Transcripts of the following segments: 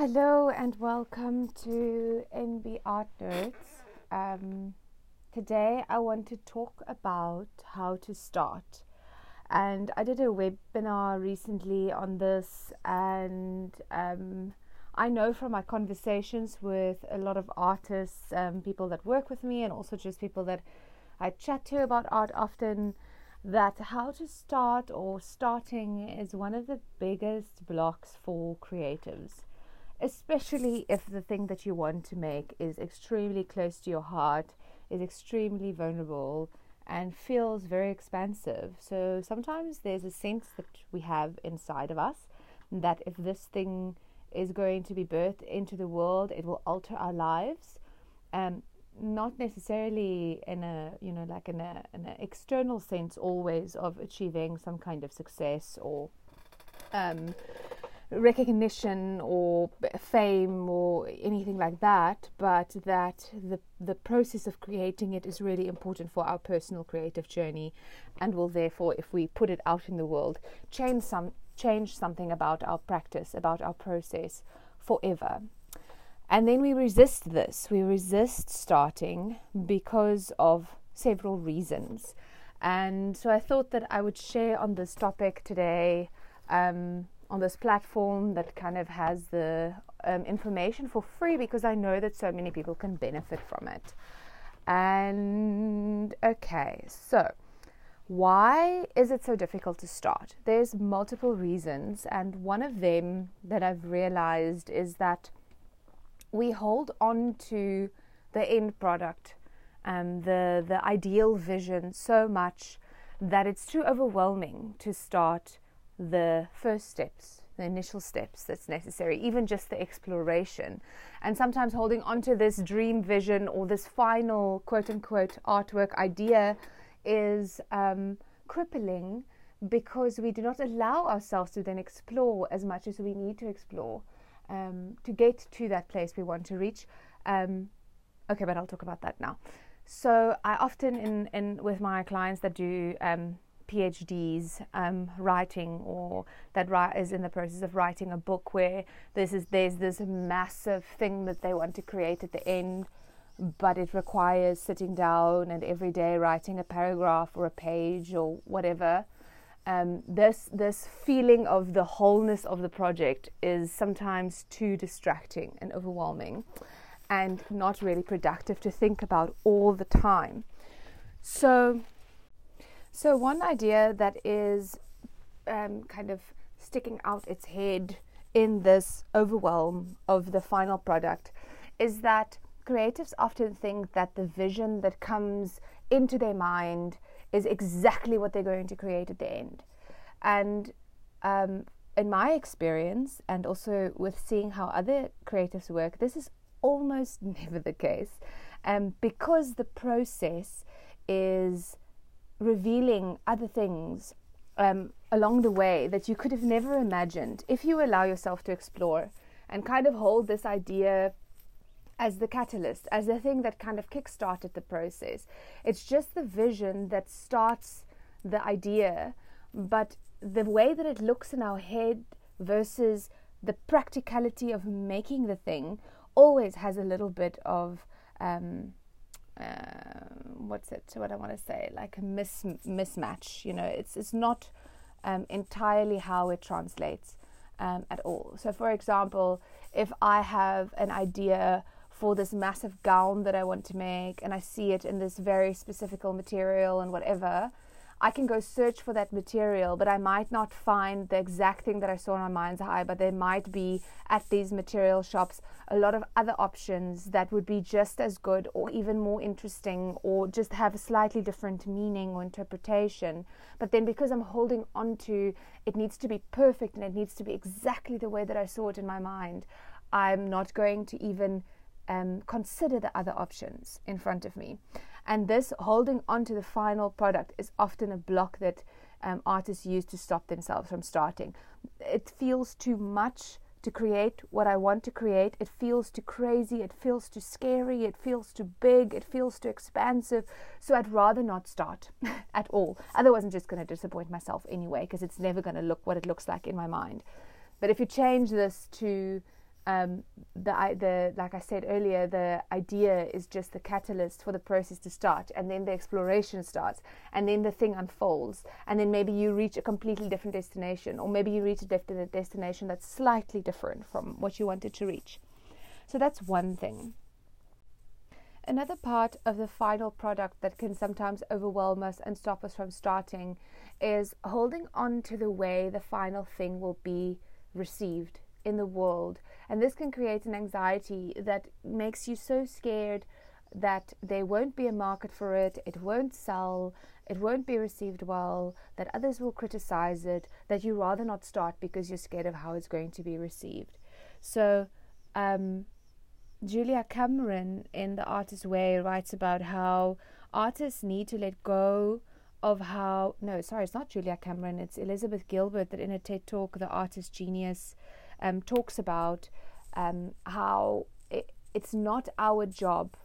Hello and welcome to NB Art Nerds. Um, today I want to talk about how to start. And I did a webinar recently on this, and um, I know from my conversations with a lot of artists, um, people that work with me, and also just people that I chat to about art often, that how to start or starting is one of the biggest blocks for creatives especially if the thing that you want to make is extremely close to your heart, is extremely vulnerable, and feels very expansive. So sometimes there's a sense that we have inside of us that if this thing is going to be birthed into the world, it will alter our lives. Um, not necessarily in a you know like in a an external sense always of achieving some kind of success or um, recognition or fame or anything like that, but that the the process of creating it is really important for our personal creative journey, and will therefore, if we put it out in the world, change some change something about our practice, about our process forever. And then we resist this. We resist starting because of several reasons. And so I thought that I would share on this topic today. Um, on this platform that kind of has the um, information for free because I know that so many people can benefit from it. And okay, so why is it so difficult to start? There's multiple reasons, and one of them that I've realized is that we hold on to the end product and the the ideal vision so much that it's too overwhelming to start the first steps, the initial steps that's necessary, even just the exploration. And sometimes holding on to this dream vision or this final quote unquote artwork idea is um, crippling because we do not allow ourselves to then explore as much as we need to explore um, to get to that place we want to reach. Um, okay, but I'll talk about that now. So I often in, in with my clients that do um, PhDs um, writing or that is in the process of writing a book where this is there's this massive thing that they want to create at the end, but it requires sitting down and every day writing a paragraph or a page or whatever. Um, this this feeling of the wholeness of the project is sometimes too distracting and overwhelming, and not really productive to think about all the time. So so, one idea that is um, kind of sticking out its head in this overwhelm of the final product is that creatives often think that the vision that comes into their mind is exactly what they're going to create at the end. And um, in my experience, and also with seeing how other creatives work, this is almost never the case um, because the process is revealing other things um, along the way that you could have never imagined if you allow yourself to explore and kind of hold this idea as the catalyst, as the thing that kind of kickstarted the process. It's just the vision that starts the idea, but the way that it looks in our head versus the practicality of making the thing always has a little bit of um, what's it? What I want to say, like a mis- mismatch. You know, it's it's not um, entirely how it translates um, at all. So, for example, if I have an idea for this massive gown that I want to make, and I see it in this very specific material and whatever, I can go search for that material, but I might not find the exact thing that I saw in my mind's eye. But there might be at these material shops a lot of other options that would be just as good or even more interesting or just have a slightly different meaning or interpretation. But then because I'm holding on to it needs to be perfect and it needs to be exactly the way that I saw it in my mind, I'm not going to even um, consider the other options in front of me. And this holding on to the final product is often a block that um, artists use to stop themselves from starting. It feels too much to create what I want to create. It feels too crazy. It feels too scary. It feels too big. It feels too expansive. So I'd rather not start at all. Otherwise, I'm just going to disappoint myself anyway because it's never going to look what it looks like in my mind. But if you change this to um, the the like I said earlier, the idea is just the catalyst for the process to start, and then the exploration starts, and then the thing unfolds, and then maybe you reach a completely different destination, or maybe you reach a destination that's slightly different from what you wanted to reach. So that's one thing. Another part of the final product that can sometimes overwhelm us and stop us from starting is holding on to the way the final thing will be received in the world. And this can create an anxiety that makes you so scared that there won't be a market for it, it won't sell, it won't be received well, that others will criticize it, that you rather not start because you're scared of how it's going to be received. So, um, Julia Cameron in The Artist's Way writes about how artists need to let go of how no sorry it's not Julia Cameron it's Elizabeth Gilbert that in a TED talk the artist genius um, talks about um, how it, it's not our job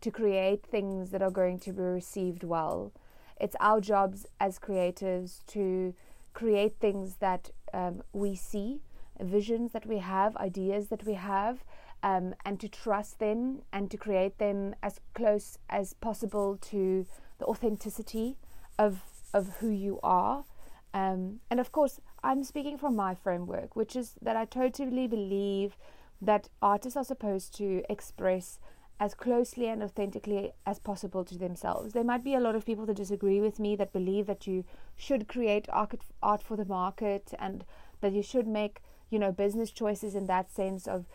to create things that are going to be received well. It's our jobs as creatives to create things that um, we see, visions that we have, ideas that we have, um, and to trust them and to create them as close as possible to the authenticity of of who you are. Um, and of course, I'm speaking from my framework, which is that I totally believe that artists are supposed to express as closely and authentically as possible to themselves. There might be a lot of people that disagree with me that believe that you should create art for the market and that you should make, you know, business choices in that sense of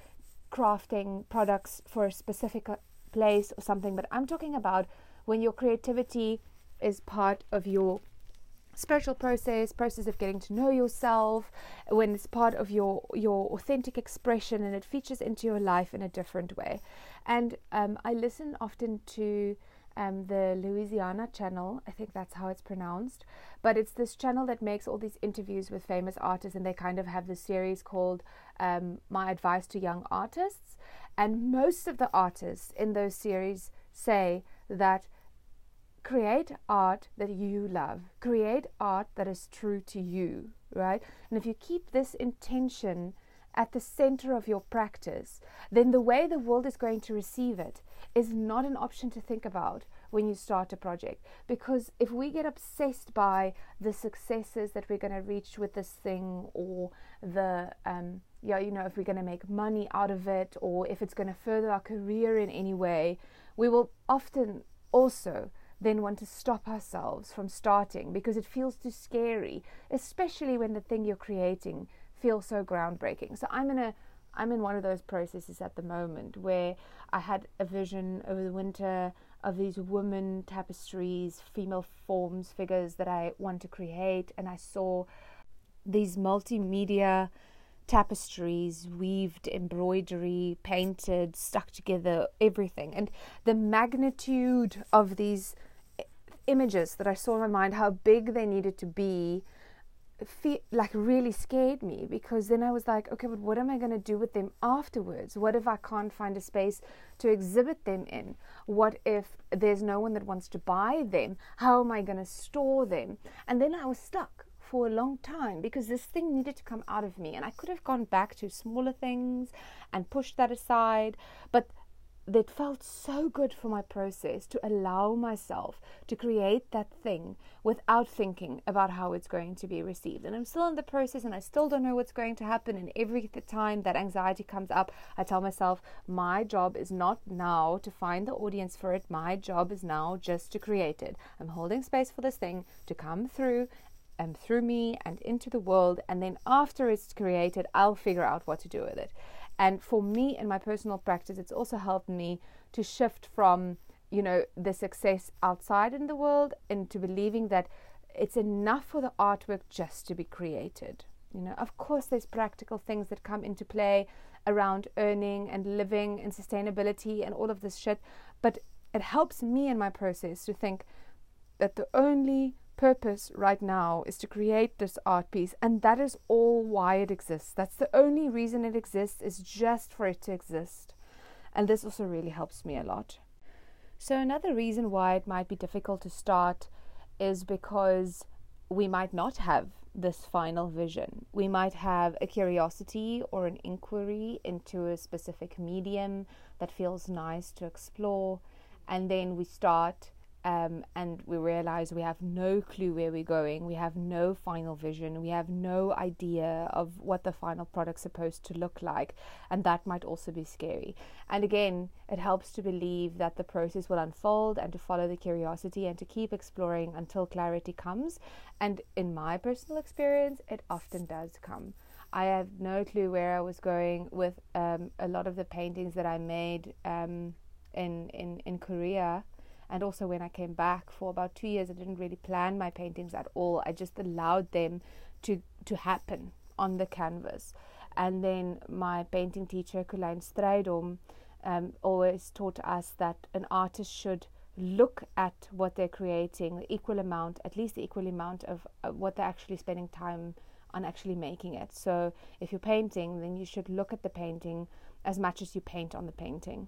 crafting products for a specific uh, place or something. But I'm talking about when your creativity is part of your spiritual process, process of getting to know yourself, when it's part of your your authentic expression and it features into your life in a different way. And um, I listen often to um, the Louisiana channel. I think that's how it's pronounced. But it's this channel that makes all these interviews with famous artists, and they kind of have this series called um, My Advice to Young Artists. And most of the artists in those series say that create art that you love, create art that is true to you, right? And if you keep this intention at the center of your practice, then the way the world is going to receive it is not an option to think about when you start a project. Because if we get obsessed by the successes that we're going to reach with this thing, or the, um, yeah, you know, if we're going to make money out of it, or if it's going to further our career in any way, we will often also then want to stop ourselves from starting because it feels too scary, especially when the thing you're creating feels so groundbreaking. So I'm in a I'm in one of those processes at the moment where I had a vision over the winter of these women tapestries, female forms, figures that I want to create, and I saw these multimedia tapestries, weaved embroidery, painted, stuck together, everything. And the magnitude of these images that I saw in my mind, how big they needed to be, like really scared me because then I was like, okay, but what am I going to do with them afterwards? What if I can't find a space to exhibit them in? What if there's no one that wants to buy them? How am I going to store them? And then I was stuck for a long time because this thing needed to come out of me and I could have gone back to smaller things and pushed that aside but that felt so good for my process to allow myself to create that thing without thinking about how it's going to be received. And I'm still in the process and I still don't know what's going to happen. And every time that anxiety comes up, I tell myself, my job is not now to find the audience for it. My job is now just to create it. I'm holding space for this thing to come through and through me and into the world. And then after it's created, I'll figure out what to do with it. And for me in my personal practice, it's also helped me to shift from, you know, the success outside in the world into believing that it's enough for the artwork just to be created. You know, of course, there's practical things that come into play around earning and living and sustainability and all of this shit, but it helps me in my process to think that the only purpose right now is to create this art piece, and that is all why it exists. That's the only reason it exists, is just for it to exist. And this also really helps me a lot. So, another reason why it might be difficult to start is because we might not have this final vision. We might have a curiosity or an inquiry into a specific medium that feels nice to explore, and then we start um, and we realize we have no clue where we're going. We have no final vision. We have no idea of what the final product's supposed to look like, and that might also be scary. And again, it helps to believe that the process will unfold and to follow the curiosity and to keep exploring until clarity comes. And in my personal experience, it often does come. I have no clue where I was going with um, a lot of the paintings that I made um, in, in in Korea and also when I came back for about two years, I didn't really plan my paintings at all. I just allowed them to to happen on the canvas. And then my painting teacher, Colleen Strydom, um, always taught us that an artist should look at what they're creating, the equal amount, at least the equal amount of uh, what they're actually spending time on actually making it. So if you're painting, then you should look at the painting as much as you paint on the painting.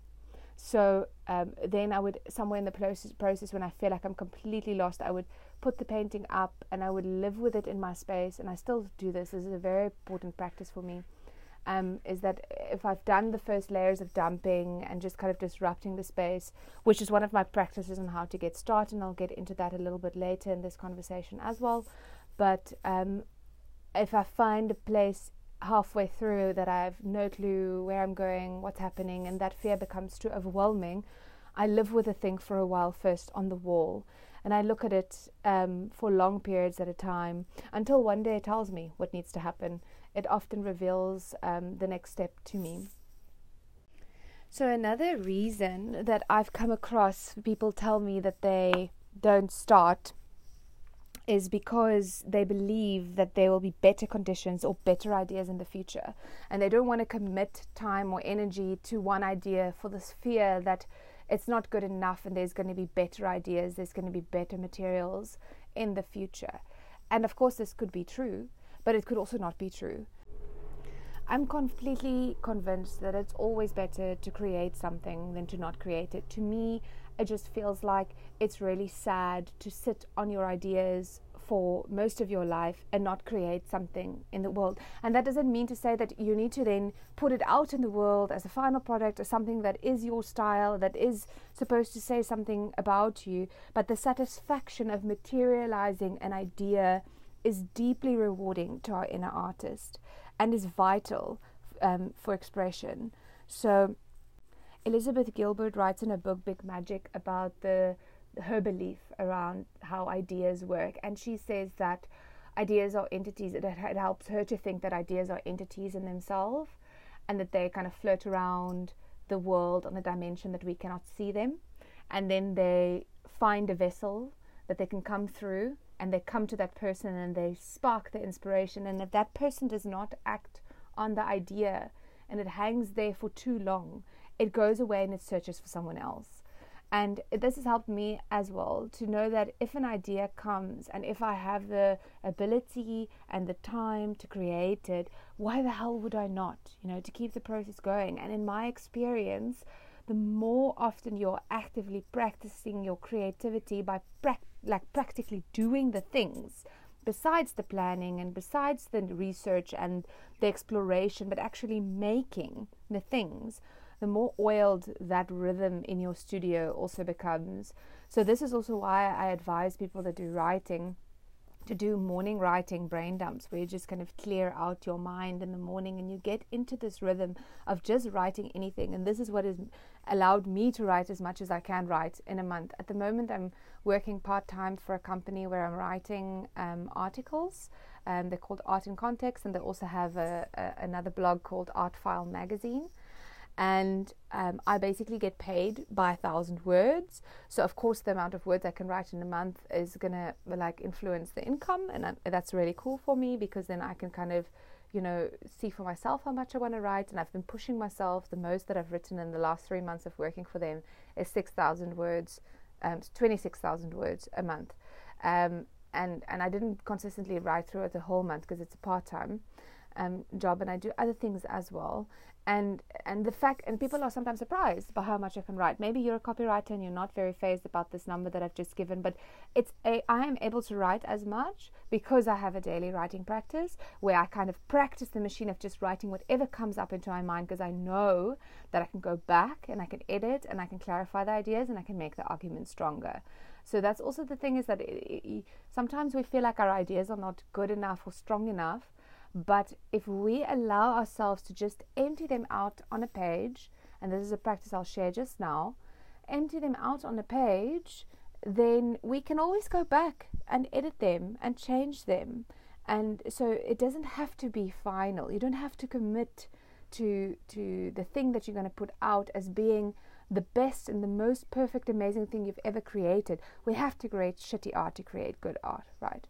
So um, then I would, somewhere in the process, process, when I feel like I'm completely lost, I would put the painting up and I would live with it in my space. And I still do this. This is a very important practice for me. Um, is that if I've done the first layers of dumping and just kind of disrupting the space, which is one of my practices on how to get started, and I'll get into that a little bit later in this conversation as well. But um, if I find a place halfway through that I have no clue where I'm going, what's happening, and that fear becomes too overwhelming, I live with the thing for a while first on the wall. And I look at it um, for long periods at a time until one day it tells me what needs to happen. It often reveals um, the next step to me. So, another reason that I've come across people tell me that they don't start is because they believe that there will be better conditions or better ideas in the future. And they don't want to commit time or energy to one idea for this fear that it's not good enough and there's going to be better ideas, there's going to be better materials in the future. And of course, this could be true, but it could also not be true. I'm completely convinced that it's always better to create something than to not create it. To me, it just feels like it's really sad to sit on your ideas for most of your life and not create something in the world. And that doesn't mean to say that you need to then put it out in the world as a final product or something that is your style, that is supposed to say something about you. But the satisfaction of materializing an idea is deeply rewarding to our inner artist and is vital um, for expression. So, Elizabeth Gilbert writes in her book Big Magic about the her belief around how ideas work, and she says that ideas are entities. It, it helps her to think that ideas are entities in themselves, and that they kind of float around the world on a dimension that we cannot see them, and then they find a vessel that they can come through, and they come to that person and they spark the inspiration. And if that person does not act on the idea and it hangs there for too long, it goes away and it searches for someone else. And this has helped me as well to know that if an idea comes and if I have the ability and the time to create it, why the hell would I not? You know, to keep the process going. And in my experience, the more often you're actively practicing your creativity by pra- like practically doing the things besides the planning and besides the research and the exploration, but actually making the things, the more oiled that rhythm in your studio also becomes. So, this is also why I advise people that do writing to do morning writing brain dumps where you just kind of clear out your mind in the morning and you get into this rhythm of just writing anything. And this is what has allowed me to write as much as I can write in a month. At the moment, I'm working part time for a company where I'm writing um, articles. Um, they're called Art in Context, and they also have a, a, another blog called Art File Magazine and um, I basically get paid by a thousand words. So of course, the amount of words I can write in a month is gonna like influence the income, and that's really cool for me because then I can kind of, you know, see for myself how much I want to write. And I've been pushing myself. The most that I've written in the last three months of working for them is six thousand words, um, twenty six thousand words a month. Um, and and I didn't consistently write through it the whole month because it's a part time. um, job and I do other things as well. And and the fact and people are sometimes surprised by how much I can write. Maybe you're a copywriter and you're not very fazed about this number that I've just given, but it's a I am able to write as much because I have a daily writing practice where I kind of practice the machine of just writing whatever comes up into my mind because I know that I can go back and I can edit and I can clarify the ideas and I can make the argument stronger. So that's also the thing is that it, it, sometimes we feel like our ideas are not good enough or strong enough. But if we allow ourselves to just empty them out on a page, and this is a practice I'll share just now, empty them out on a page, then we can always go back and edit them and change them. And so it doesn't have to be final. You don't have to commit to to the thing that you're going to put out as being the best and the most perfect, amazing thing you've ever created. We have to create shitty art to create good art, right?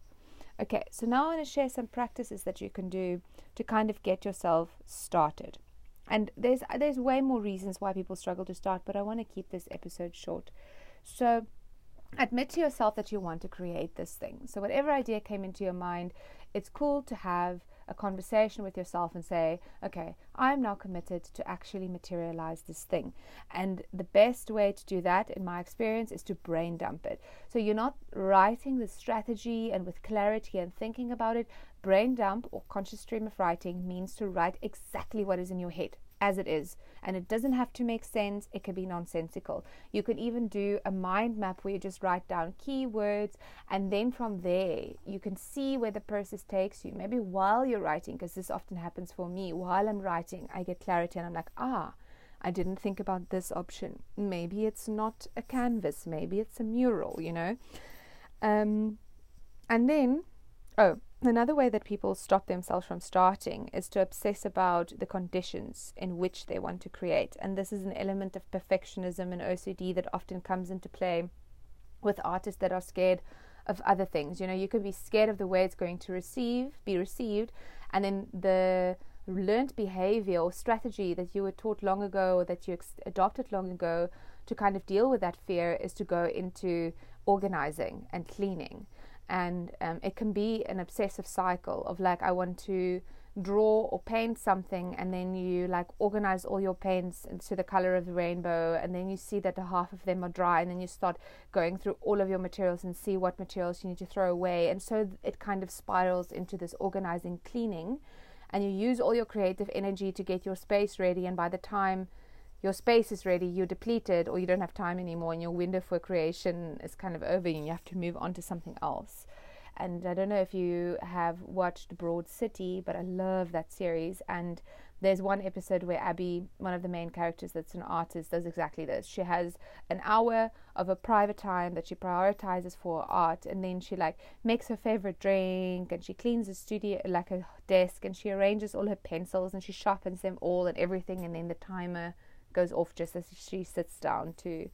Okay, so now I want to share some practices that you can do to kind of get yourself started. And there's there's way more reasons why people struggle to start, but I want to keep this episode short. So admit to yourself that you want to create this thing. So whatever idea came into your mind, it's cool to have a conversation with yourself and say, okay, I'm now committed to actually materialize this thing. And the best way to do that, in my experience, is to brain dump it. So you're not writing the strategy and with clarity and thinking about it. Brain dump or conscious stream of writing means to write exactly what is in your head as it is. And it doesn't have to make sense, it can be nonsensical. You could even do a mind map where you just write down keywords, and then from there, you can see where the process takes you. Maybe while you're writing, because this often happens for me, while I'm writing, I get clarity and I'm like, ah, I didn't think about this option. Maybe it's not a canvas, maybe it's a mural, you know? Um, and then, oh, Another way that people stop themselves from starting is to obsess about the conditions in which they want to create. And this is an element of perfectionism and OCD that often comes into play with artists that are scared of other things. You know, you could be scared of the way it's going to receive, be received, and then the learned behavior or strategy that you were taught long ago or that you ex- adopted long ago to kind of deal with that fear is to go into organizing and cleaning and um, it can be an obsessive cycle of like i want to draw or paint something and then you like organize all your paints into the color of the rainbow and then you see that the half of them are dry and then you start going through all of your materials and see what materials you need to throw away. And so it kind of spirals into this organizing cleaning and you use all your creative energy to get your space ready and by the time your space is ready, you're depleted, or you don't have time anymore, and your window for creation is kind of over, and you have to move on to something else. And I don't know if you have watched Broad City, but I love that series. And there's one episode where Abbi, one of the main characters that's an artist, does exactly this. She has an hour of a private time that she prioritizes for art, and then she like makes her favorite drink, and she cleans the studio like a desk, and she arranges all her pencils, and she sharpens them all and everything, and then the timer goes off just as she sits down to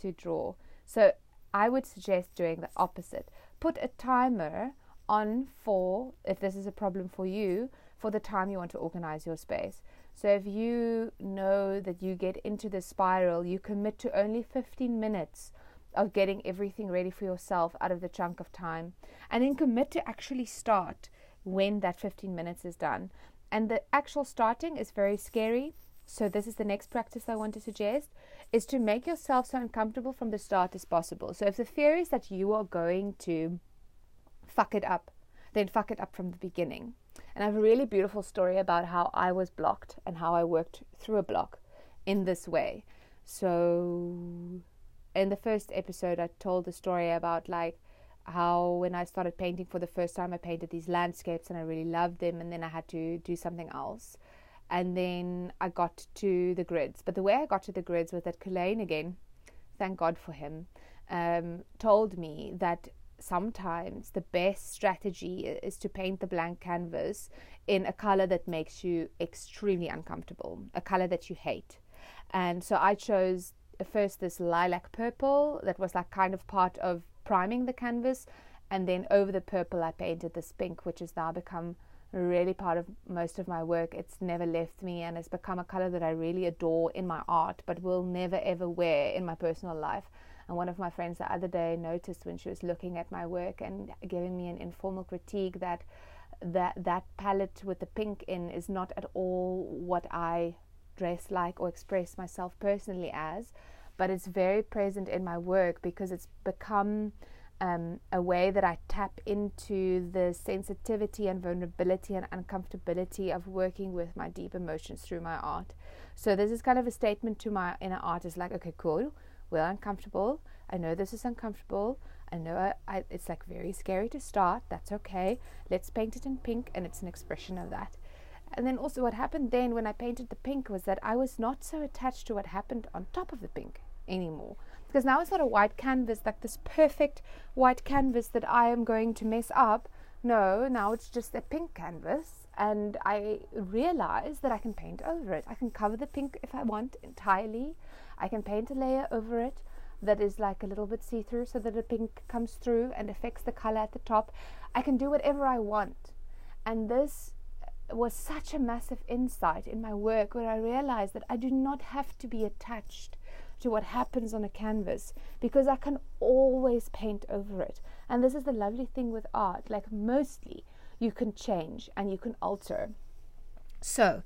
to draw. So I would suggest doing the opposite. Put a timer on for if this is a problem for you for the time you want to organize your space. So if you know that you get into the spiral, you commit to only 15 minutes of getting everything ready for yourself out of the chunk of time and then commit to actually start when that 15 minutes is done. And the actual starting is very scary so this is the next practice I want to suggest is to make yourself so uncomfortable from the start as possible. So if the fear is that you are going to fuck it up, then fuck it up from the beginning. And I have a really beautiful story about how I was blocked and how I worked through a block in this way. So in the first episode I told the story about like how when I started painting for the first time I painted these landscapes and I really loved them and then I had to do something else and then I got to the grids. But the way I got to the grids was that Kulain again, thank God for him, um, told me that sometimes the best strategy is to paint the blank canvas in a color that makes you extremely uncomfortable, a color that you hate. And so I chose first this lilac purple that was like kind of part of priming the canvas. And then over the purple, I painted this pink, which has now become really part of most of my work. It's never left me and it's become a color that I really adore in my art, but will never ever wear in my personal life. And one of my friends the other day noticed when she was looking at my work and giving me an informal critique that that that palette with the pink in is not at all what I dress like or express myself personally as, but it's very present in my work because it's become um, a way that I tap into the sensitivity and vulnerability and uncomfortability of working with my deep emotions through my art. So this is kind of a statement to my inner artist, like, okay, cool, we're uncomfortable. I know this is uncomfortable. I know I, I, it's like very scary to start. That's okay. Let's paint it in pink, and it's an expression of that. And then also, what happened then when I painted the pink was that I was not so attached to what happened on top of the pink anymore. Because now it's not a white canvas, like this perfect white canvas that I am going to mess up. No, now it's just a pink canvas. And I realize that I can paint over it. I can cover the pink if I want entirely. I can paint a layer over it that is like a little bit see through so that the pink comes through and affects the color at the top. I can do whatever I want. And this was such a massive insight in my work where I realized that I do not have to be attached to what happens on a canvas because I can always paint over it. And this is the lovely thing with art like, mostly you can change and you can alter. So,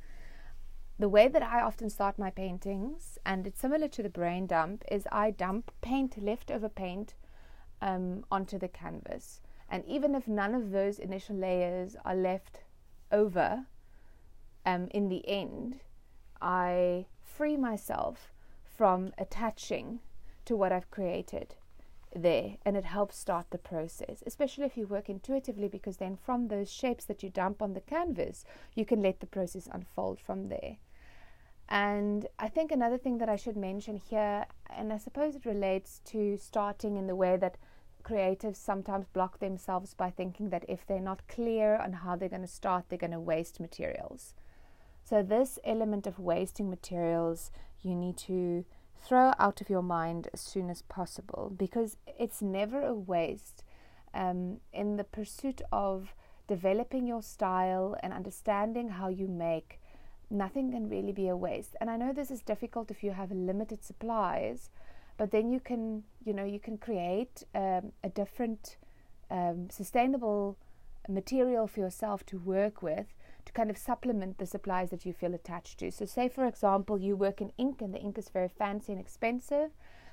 the way that I often start my paintings, and it's similar to the brain dump, is I dump paint, leftover paint, um, onto the canvas. And even if none of those initial layers are left over um, in the end, I free myself from attaching to what I've created there and it helps start the process, especially if you work intuitively, because then from those shapes that you dump on the canvas, you can let the process unfold from there. And I think another thing that I should mention here, and I suppose it relates to starting in the way that creatives sometimes block themselves by thinking that if they're not clear on how they're going to start, they're going to waste materials. So, this element of wasting materials, you need to throw out of your mind as soon as possible because it's never a waste um, in the pursuit of developing your style and understanding how you make. Nothing can really be a waste. And I know this is difficult if you have limited supplies, but then you can, you know, you can create um, a different um, sustainable material for yourself to work with to kind of supplement the supplies that you feel attached to. So, say for example, you work in ink and the ink is very fancy and expensive,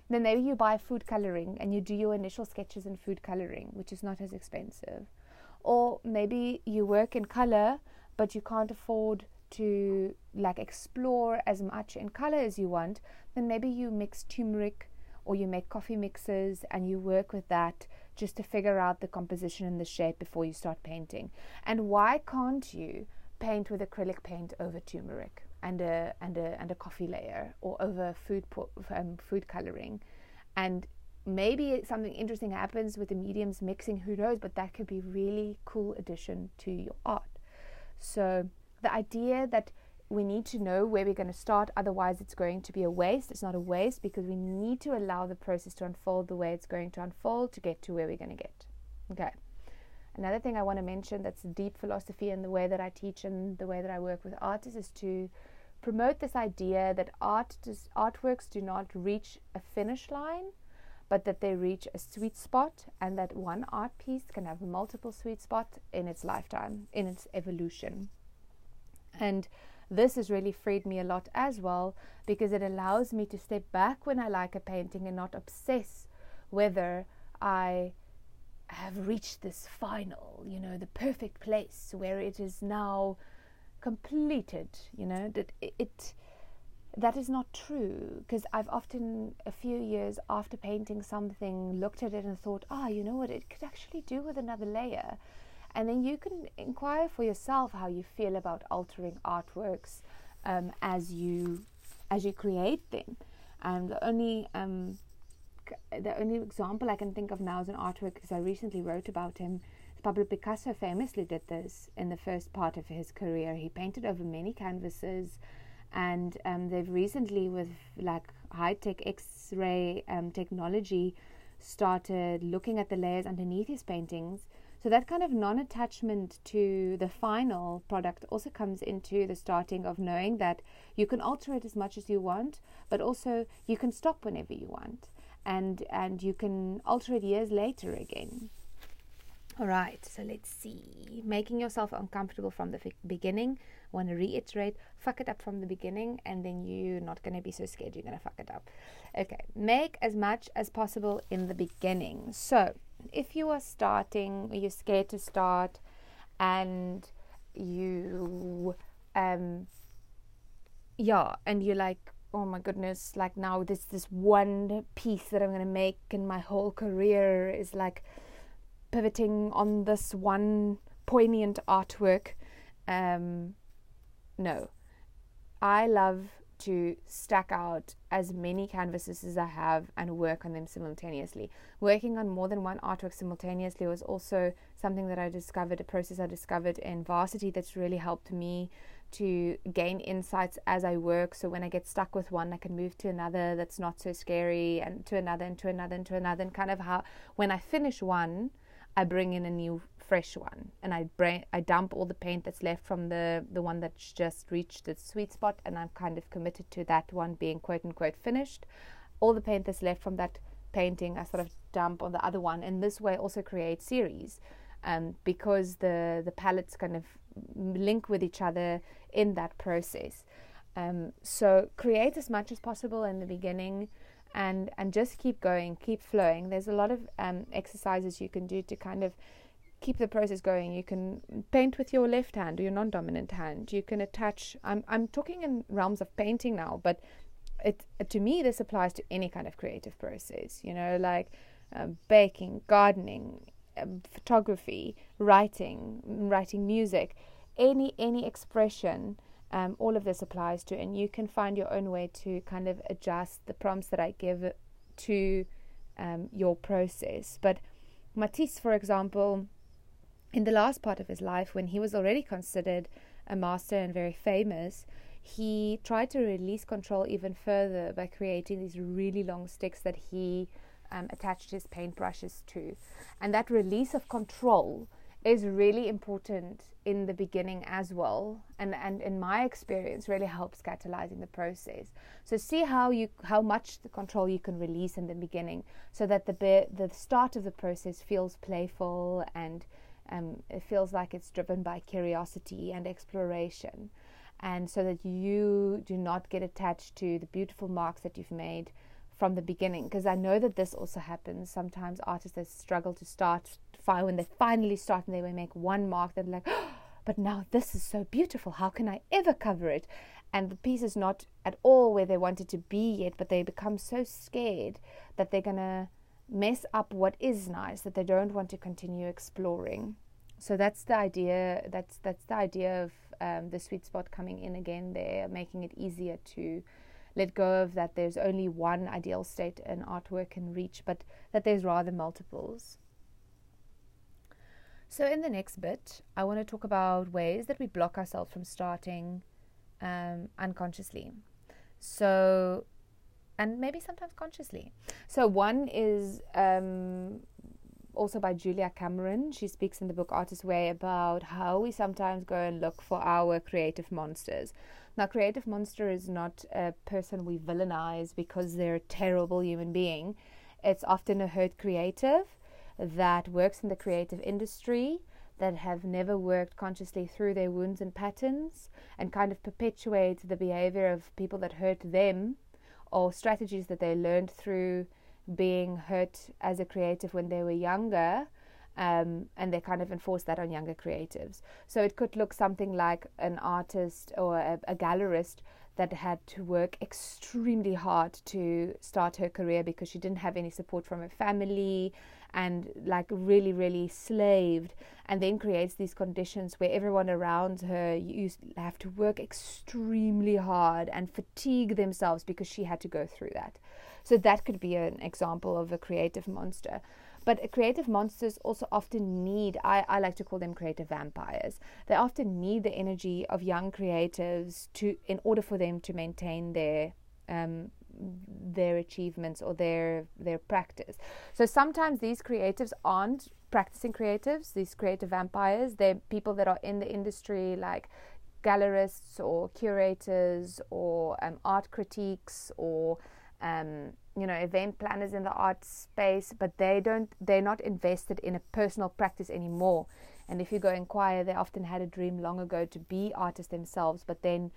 then maybe you buy food coloring and you do your initial sketches in food coloring, which is not as expensive. Or maybe you work in color, but you can't afford to like explore as much in color as you want, then maybe you mix turmeric or you make coffee mixes and you work with that just to figure out the composition and the shape before you start painting. And why can't you paint with acrylic paint over turmeric and a and a and a coffee layer or over food um, food coloring, and maybe something interesting happens with the mediums mixing. Who knows? But that could be really cool addition to your art. So the idea that we need to know where we're going to start, otherwise, it's going to be a waste. It's not a waste because we need to allow the process to unfold the way it's going to unfold to get to where we're going to get. Okay. Another thing I want to mention that's deep philosophy in the way that I teach and the way that I work with artists is to promote this idea that art does, artworks do not reach a finish line, but that they reach a sweet spot, and that one art piece can have multiple sweet spots in its lifetime, in its evolution. And this has really freed me a lot as well because it allows me to step back when I like a painting and not obsess whether I have reached this final, you know, the perfect place where it is now completed, you know, that it, it that is not true because I've often a few years after painting something looked at it and thought, ah, you know what, it could actually do with another layer. And then you can inquire for yourself how you feel about altering artworks um, as you as you create them. And the only um, the only example I can think of now is an artwork because I recently wrote about him. Pablo Picasso famously did this in the first part of his career. He painted over many canvases, and um, they've recently, with like high tech X ray um, technology, started looking at the layers underneath his paintings. So that kind of non attachment to the final product also comes into the starting of knowing that you can alter it as much as you want, but also you can stop whenever you want and and you can alter it years later again. All right, so let's see. Making yourself uncomfortable from the beginning. Want to reiterate, fuck it up from the beginning, and then you're not going to be so scared you're going to fuck it up. Okay, make as much as possible in the beginning. So, if you are starting, you're scared to start, and you, um, yeah, and you're like, oh my goodness, like now this this one piece that I'm going to make, and my whole career is like pivoting on this one poignant artwork. Um, no, I love to stack out as many canvases as I have and work on them simultaneously. Working on more than one artwork simultaneously was also something that I discovered, a process I discovered in varsity that's really helped me to gain insights as I work. So when I get stuck with one, I can move to another that's not so scary, and to another, and to another, and to another. And kind of how when I finish one, I bring in a new fresh one and I bring I dump all the paint that's left from the the one that's just reached its sweet spot and I'm kind of committed to that one being quote unquote finished. All the paint that's left from that painting I sort of dump on the other one and this way also create series um, because the the palettes kind of link with each other in that process. Um, so create as much as possible in the beginning and and just keep going, keep flowing. There's a lot of um, exercises you can do to kind of keep the process going. You can paint with your left hand or your non-dominant hand. You can attach. I'm I'm talking in realms of painting now, but it to me this applies to any kind of creative process. You know, like um, baking, gardening, um, photography, writing, writing music, any any expression um, all of this applies to, and you can find your own way to kind of adjust the prompts that I give to um, your process. But Matisse, for example, in the last part of his life, when he was already considered a master and very famous, he tried to release control even further by creating these really long sticks that he um, attached his paintbrushes to. And that release of control is really important in the beginning as well. And and in my experience really helps catalyzing the process. So see how you how much the control you can release in the beginning so that the the start of the process feels playful and um, it feels like it's driven by curiosity and exploration. And so that you do not get attached to the beautiful marks that you've made from the beginning because I know that this also happens. Sometimes artists that struggle to start fire when they finally start and they will make one mark they're like oh, but now this is so beautiful. How can I ever cover it? And the piece is not at all where they want it to be yet but they become so scared that they're to mess up what is nice that they don't want to continue exploring. So that's the idea that's that's the idea of um, the sweet spot coming in again there making it easier to let go of that there's only one ideal state an artwork can reach, but that there's rather multiples. So, in the next bit, I want to talk about ways that we block ourselves from starting um, unconsciously. So, and maybe sometimes consciously. So, one is um, also by Julia Cameron. She speaks in the book Artist Way about how we sometimes go and look for our creative monsters. Now, creative monster is not a person we villainize because they're a terrible human being. It's often a hurt creative that works in the creative industry that have never worked consciously through their wounds and patterns and kind of perpetuate the behavior of people that hurt them or strategies that they learned through being hurt as a creative when they were younger um, and they kind of enforce that on younger creatives. So it could look something like an artist or a, a gallerist that had to work extremely hard to start her career because she didn't have any support from her family and like really really slaved and then creates these conditions where everyone around her used have to work extremely hard and fatigue themselves because she had to go through that so that could be an example of a creative monster but creative monsters also often need, I, I like to call them creative vampires. They often need the energy of young creatives to, in order for them to maintain their um, their achievements or their their practice. So sometimes these creatives aren't practicing creatives, these creative vampires. They're people that are in the industry like gallerists or curators or um, art critiques or um, you know event planners in the art space but they don't they're not invested in a personal practice anymore. And if you go inquire they often had a dream long ago to be artists themselves but then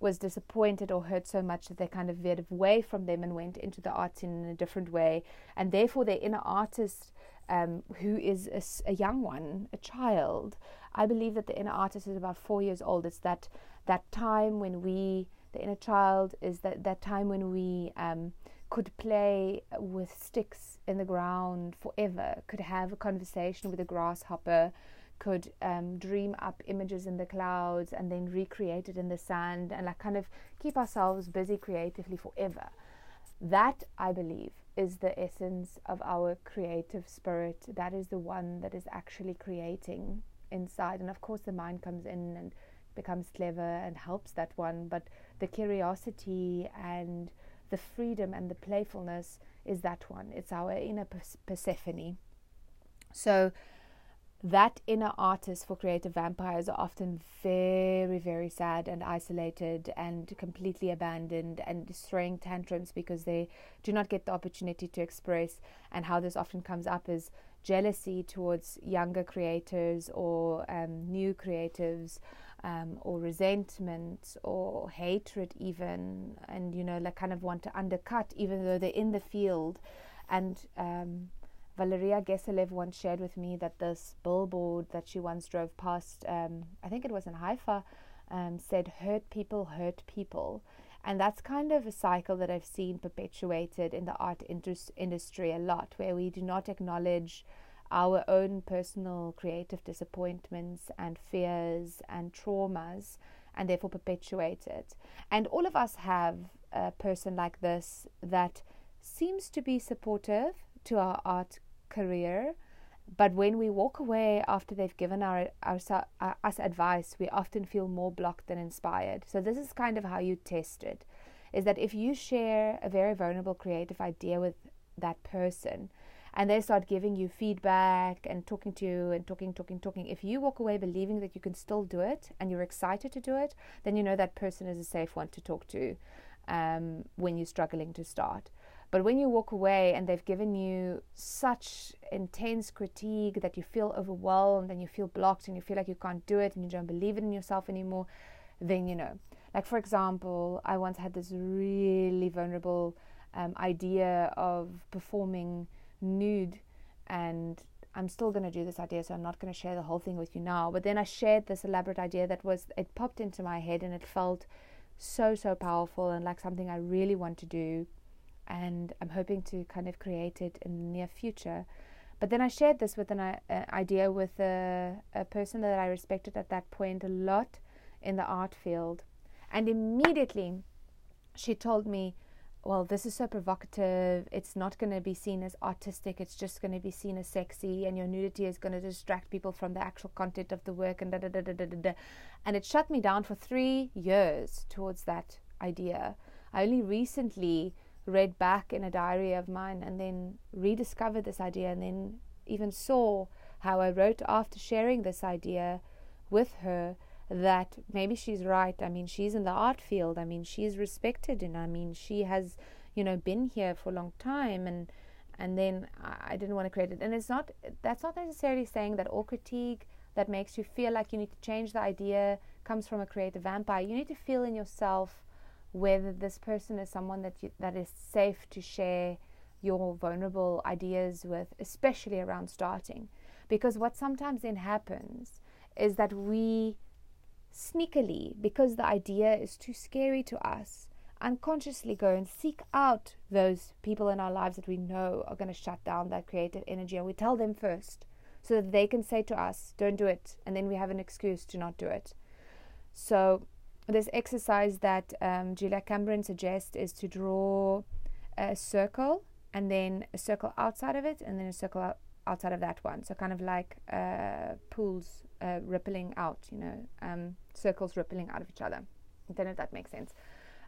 was disappointed or hurt so much that they kind of veered away from them and went into the arts in a different way. And therefore their inner artist um, who is a, a young one a child i believe that the inner artist is about four years old. It's that that time when we the inner child is that that time when we um, could play with sticks in the ground forever, could have a conversation with a grasshopper, could um, dream up images in the clouds and then recreate it in the sand and like kind of keep ourselves busy creatively forever. That, I believe, is the essence of our creative spirit. That is the one that is actually creating inside. And of course, the mind comes in and becomes clever and helps that one. But the curiosity and the freedom and the playfulness is that one. It's our inner Persephone. So, that inner artist for creative vampires are often very, very sad and isolated and completely abandoned and throwing tantrums because they do not get the opportunity to express. And how this often comes up is jealousy towards younger creators or um, new creatives um, or resentment or hatred, even, and you know, like kind of want to undercut, even though they're in the field. And um, Valeria Geselev once shared with me that this billboard that she once drove past, um, I think it was in Haifa, um, said, Hurt people, hurt people. And that's kind of a cycle that I've seen perpetuated in the art industry a lot, where we do not acknowledge our own personal creative disappointments and fears and traumas and therefore perpetuate it. And all of us have a person like this that seems to be supportive to our art career. But when we walk away after they've given our, our, our, uh, us advice, we often feel more blocked than inspired. So this is kind of how you test it. Is that if you share a very vulnerable creative idea with that person, and they start giving you feedback and talking to you and talking, talking, talking. If you walk away believing that you can still do it and you're excited to do it, then you know that person is a safe one to talk to um, when you're struggling to start. But when you walk away and they've given you such intense critique that you feel overwhelmed and you feel blocked and you feel like you can't do it and you don't believe in yourself anymore, then you know. Like, for example, I once had this really vulnerable um, idea of performing nude and I'm still going to do this idea, so I'm not going to share the whole thing with you now. But then I shared this elaborate idea that was, it popped into my head and it felt so, so powerful and like something I really want to do. And I'm hoping to kind of create it in the near future. But then I shared this with an uh, idea with a, a person that I respected at that point a lot in the art field. And immediately she told me, well, this is so provocative. It's not going to be seen as artistic. It's just going to be seen as sexy, and your nudity is going to distract people from the actual content of the work, and da da da da da da. And it shut me down for three years towards that idea. I only recently read back in a diary of mine, and then rediscovered this idea, and then even saw how I wrote after sharing this idea with her that maybe she's right. I mean, she's in the art field. I mean, she's respected, and I mean, she has, you know, been here for a long time, and and then I didn't want to create it. And it's not that's not necessarily saying that all critique that makes you feel like you need to change the idea comes from a creative vampire. You need to feel in yourself whether this person is someone that you, that is safe to share your vulnerable ideas with, especially around starting. Because what sometimes then happens is that we sneakily, because the idea is too scary to us, unconsciously go and seek out those people in our lives that we know are going to shut down that creative energy. And we tell them first so that they can say to us, don't do it. And then we have an excuse to not do it. So, this exercise that um, Julia Cameron suggests is to draw a circle and then a circle outside of it and then a circle outside of that one. So, kind of like uh, pools uh, rippling out, you know, um, circles rippling out of each other. I don't know if that makes sense.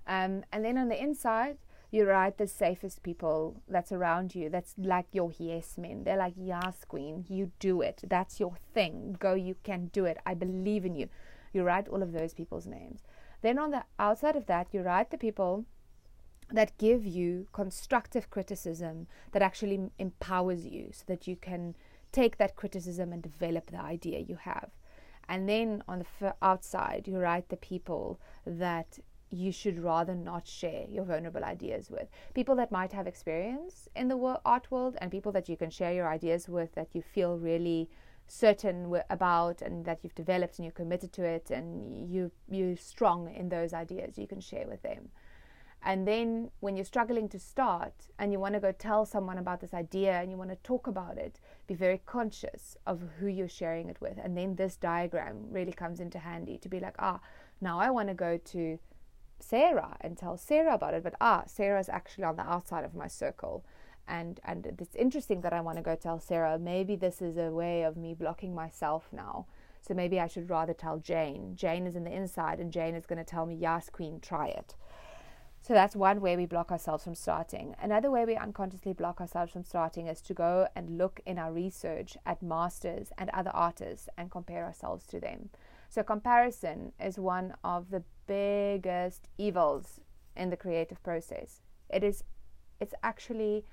Um, and then on the inside, you write the safest people that's around you. That's like your yes men. They're like, yes, queen, you do it. That's your thing. Go, you can do it. I believe in you. You write all of those people's names. Then on the outside of that, you write the people that give you constructive criticism that actually empowers you so that you can take that criticism and develop the idea you have. And then on the outside, you write the people that you should rather not share your vulnerable ideas with. People that might have experience in the art world and people that you can share your ideas with that you feel really certain about and that you've developed and you're committed to it and you you're strong in those ideas you can share with them. And then when you're struggling to start and you want to go tell someone about this idea and you want to talk about it, be very conscious of who you're sharing it with. And then this diagram really comes into handy to be like, ah, now I want to go to Sarah and tell Sarah about it. But ah, Sarah's actually on the outside of my circle. And and it's interesting that I want to go tell Sarah. Maybe this is a way of me blocking myself now. So maybe I should rather tell Jane. Jane is in the inside, and Jane is going to tell me, Yes, Queen, try it. So that's one way we block ourselves from starting. Another way we unconsciously block ourselves from starting is to go and look in our research at masters and other artists and compare ourselves to them. So comparison is one of the biggest evils in the creative process. It is it's actually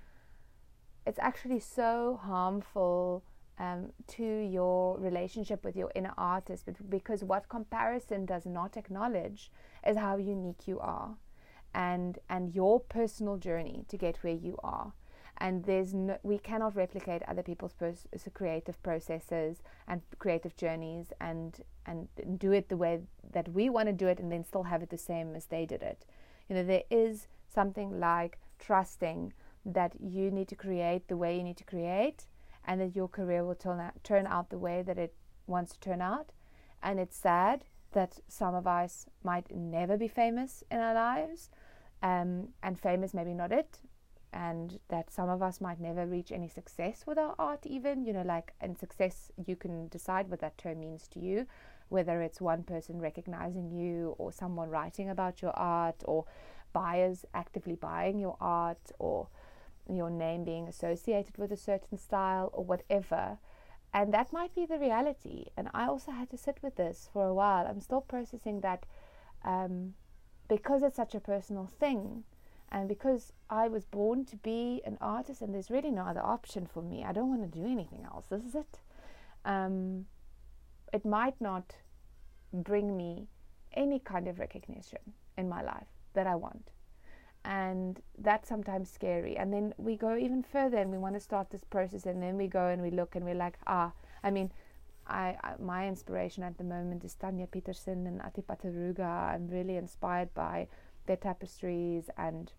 it's actually so harmful um, to your relationship with your inner artist because what comparison does not acknowledge is how unique you are and and your personal journey to get where you are. And there's no, we cannot replicate other people's creative processes and creative journeys and and do it the way that we want to do it and then still have it the same as they did it. You know there is something like trusting that you need to create the way you need to create and that your career will turn out, turn out the way that it wants to turn out. And it's sad that some of us might never be famous in our lives um, and is maybe not it and that some of us might never reach any success with our art even you know like and success you can decide what that term means to you whether it's one person recognizing you or someone writing about your art or buyers actively buying your art or your name being associated with a certain style or whatever. And that might be the reality. And i also had to sit with this for a while. I'm still processing that um, because it's such a personal thing and because I was born to be an artist and there's really no other option for me, I don't want to do anything else. This is it. Um, it might not bring me any kind of recognition in my life that I want. And that's sometimes scary. And then we go even further and we want to start this process. And then we go and we look and we're like, ah, I mean, I, I, my inspiration at the moment is Tanya Peterson and Athi-Patra Ruga. I'm really inspired by their tapestries and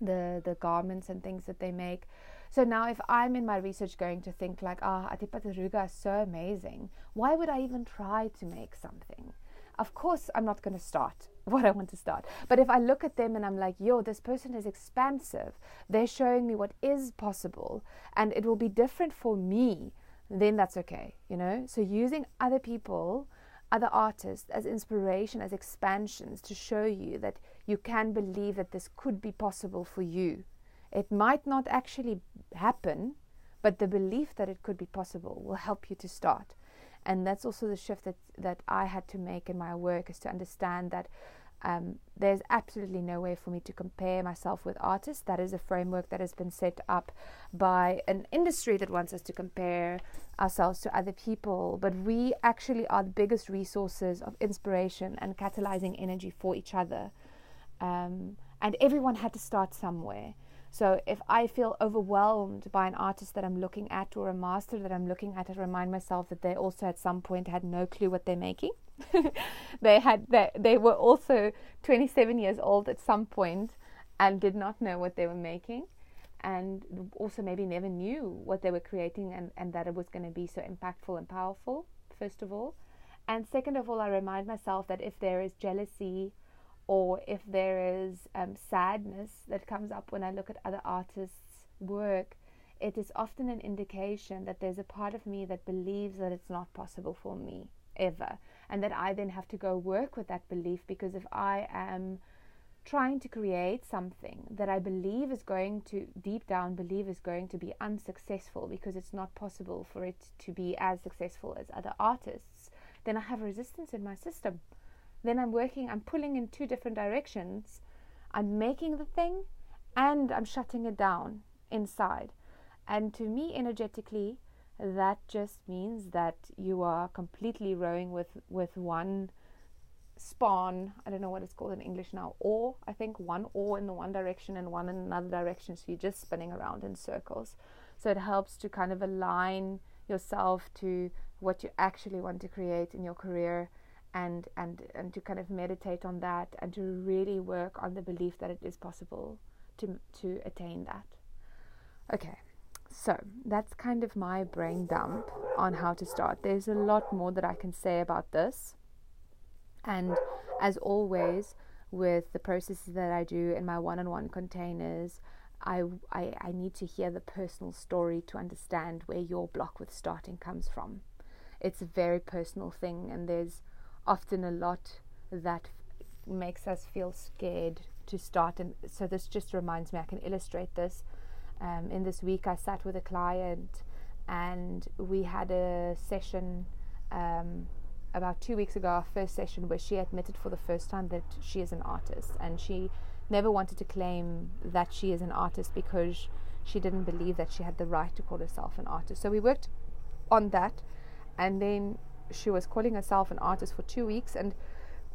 the the garments and things that they make. So now, if I'm in my research going to think like, ah, oh, Athi-Patra Ruga is so amazing, why would I even try to make something? Of course, I'm not going to start what I want to start. But if I look at them and I'm like, yo, this person is expansive, they're showing me what is possible, and it will be different for me then that's okay, you know? So using other people, other artists as inspiration, as expansions to show you that you can believe that this could be possible for you. It might not actually happen, but the belief that it could be possible will help you to start. And that's also the shift that, that I had to make in my work is to understand that um, there's absolutely no way for me to compare myself with artists. That is a framework that has been set up by an industry that wants us to compare ourselves to other people. But we actually are the biggest resources of inspiration and catalyzing energy for each other. Um, and everyone had to start somewhere. So if I feel overwhelmed by an artist that I'm looking at or a master that I'm looking at, I remind myself that they also at some point had no clue what they're making. they had they, they were also 27 years old at some point and did not know what they were making and also maybe never knew what they were creating and, and that it was going to be so impactful and powerful first of all and second of all i remind myself that if there is jealousy or if there is um, sadness that comes up when i look at other artists work it is often an indication that there's a part of me that believes that it's not possible for me ever and that I then have to go work with that belief because if I am trying to create something that I believe is going to deep down believe is going to be unsuccessful because it's not possible for it to be as successful as other artists, then I have resistance in my system. Then I'm working, I'm pulling in two different directions. I'm making the thing and I'm shutting it down inside. And to me, energetically, that just means that you are completely rowing with, with one span. I don't know what it's called in English now. or I think one oar in the one direction and one in another direction. So you're just spinning around in circles. So it helps to kind of align yourself to what you actually want to create in your career and and and to kind of meditate on that and to really work on the belief that it is possible to to attain that. Okay. So, that's kind of my brain dump on how to start. There's a lot more that I can say about this. And as always, with the processes that I do in my one on one containers, I, I, I need to hear the personal story to understand where your block with starting comes from. It's a very personal thing, and there's often a lot that makes us feel scared to start. And so, this just reminds me I can illustrate this. Um, in this week, I sat with a client and we had a session um, about two weeks ago, our first session, where she admitted for the first time that she is an artist and she never wanted to claim that she is an artist because she didn't believe that she had the right to call herself an artist. So we worked on that, and then she was calling herself an artist for two weeks. And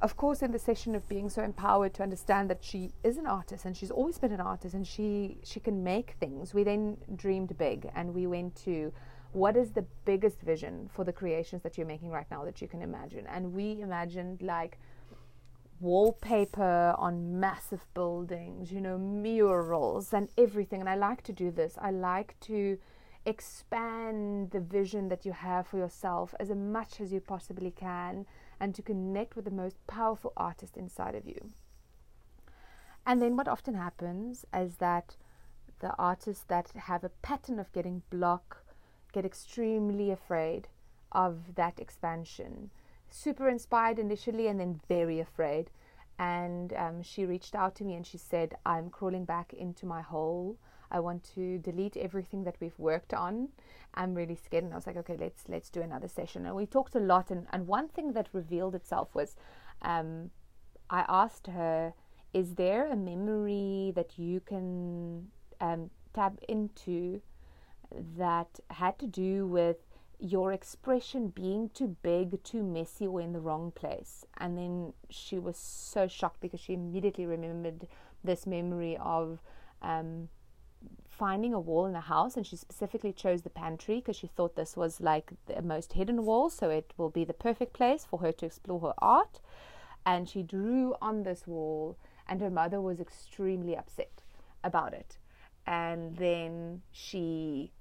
of course, in the session of being so empowered to understand that she is an artist and she's always been an artist and she she can make things, we then dreamed big and we went to what is the biggest vision for the creations that you're making right now that you can imagine? And we imagined like wallpaper on massive buildings, you know, murals and everything. And I like to do this. I like to expand the vision that you have for yourself as much as you possibly can and to connect with the most powerful artist inside of you. And then what often happens is that the artists that have a pattern of getting blocked get extremely afraid of that expansion super inspired initially and then very afraid. And um, she reached out to me and she said, I'm crawling back into my hole. I want to delete everything that we've worked on. I'm really scared. And I was like, okay, let's let's do another session. And we talked a lot. And, and one thing that revealed itself was um, I asked her, is there a memory that you can um, tap into that had to do with your expression being too big, too messy, or in the wrong place. And then she was so shocked because she immediately remembered this memory of um, finding a wall in a house. And she specifically chose the pantry because she thought this was like the most hidden wall, so it will be the perfect place for her to explore her art. And she drew on this wall, and her mother was extremely upset about it. And then she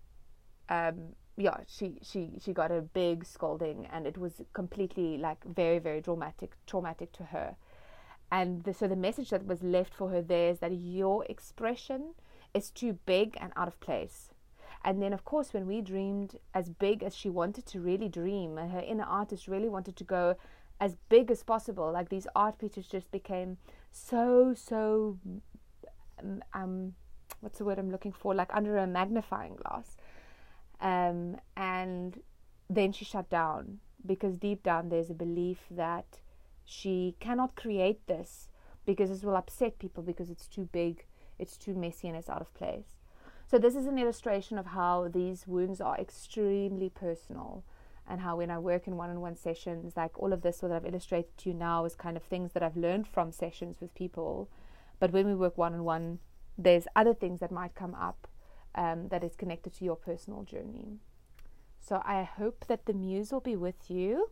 um, yeah, she she she got a big scolding, and it was completely like very very traumatic traumatic to her. And the, so the message that was left for her there is that your expression is too big and out of place. And then, of course, when we dreamed as big as she wanted to really dream, and her inner artist really wanted to go as big as possible, like these art pieces just became so, so, um, um what's the word I'm looking for? Like under a magnifying glass. Um, and then she shut down because deep down there's a belief that she cannot create this because this will upset people because it's too big, it's too messy, and it's out of place. So, this is an illustration of how these wounds are extremely personal and how when I work in one on one sessions, like all of this that I've illustrated to you now is kind of things that I've learned from sessions with people. But when we work one on one, there's other things that might come up um, that is connected to your personal journey. So I hope that the muse will be with you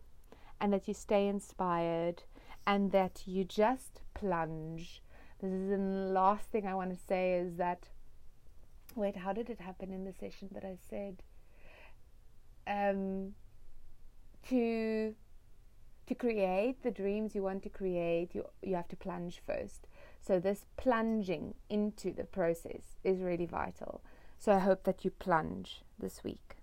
and that you stay inspired and that you just plunge. This is the last thing I want to say is that wait, how did it happen in the session that I said? Um, to to create the dreams you want to create, you you have to plunge first. So this plunging into the process is really vital. So I hope that you plunge this week.